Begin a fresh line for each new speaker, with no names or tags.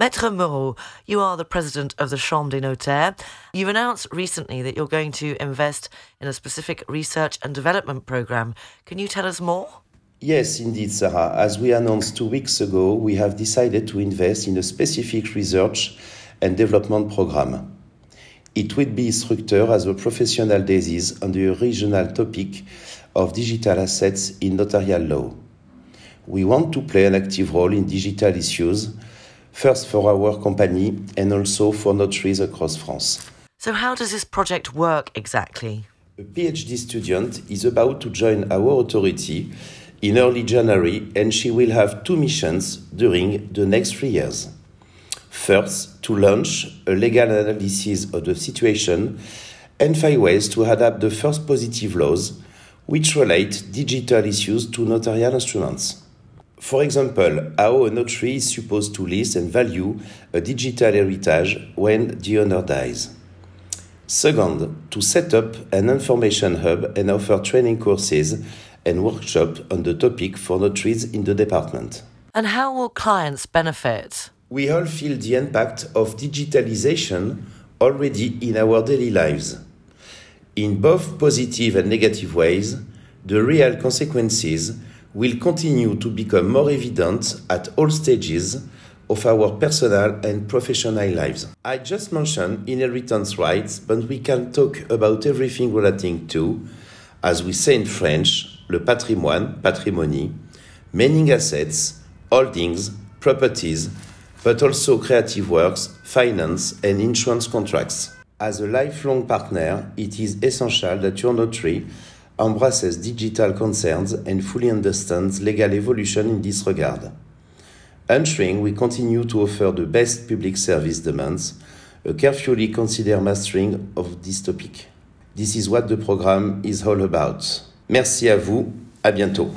Maître Moreau, you are the president of the Chambre des Notaires. You've announced recently that you're going to invest in a specific research and development program. Can you tell us more?
Yes, indeed, Sarah. As we announced two weeks ago, we have decided to invest in a specific research and development program. It will be structured as a professional thesis on the original topic of digital assets in notarial law. We want to play an active role in digital issues first for our company and also for notaries across France.
So, how does this project work exactly?
A PhD student is about to join our authority in early January and she will have two missions during the next three years. First, to launch a legal analysis of the situation and find ways to adapt the first positive laws which relate digital issues to notarial instruments. For example, how a notary is supposed to list and value a digital heritage when the owner dies. Second, to set up an information hub and offer training courses and workshops on the topic for notaries in the department.
And how will clients benefit?
We all feel the impact of digitalization already in our daily lives. In both positive and negative ways, the real consequences will continue to become more evident at all stages of our personal and professional lives. I just mentioned inheritance rights, but we can talk about everything relating to, as we say in French, le patrimoine, patrimony, meaning assets, holdings, properties, but also creative works, finance, and insurance contracts. As a lifelong partner, it is essential that your notary embraces digital concerns and fully understands legal evolution in this regard. Ensuring we continue to offer the best public service demands a carefully considered mastering of this topic. This is what the program is all about. Merci à vous, à bientôt.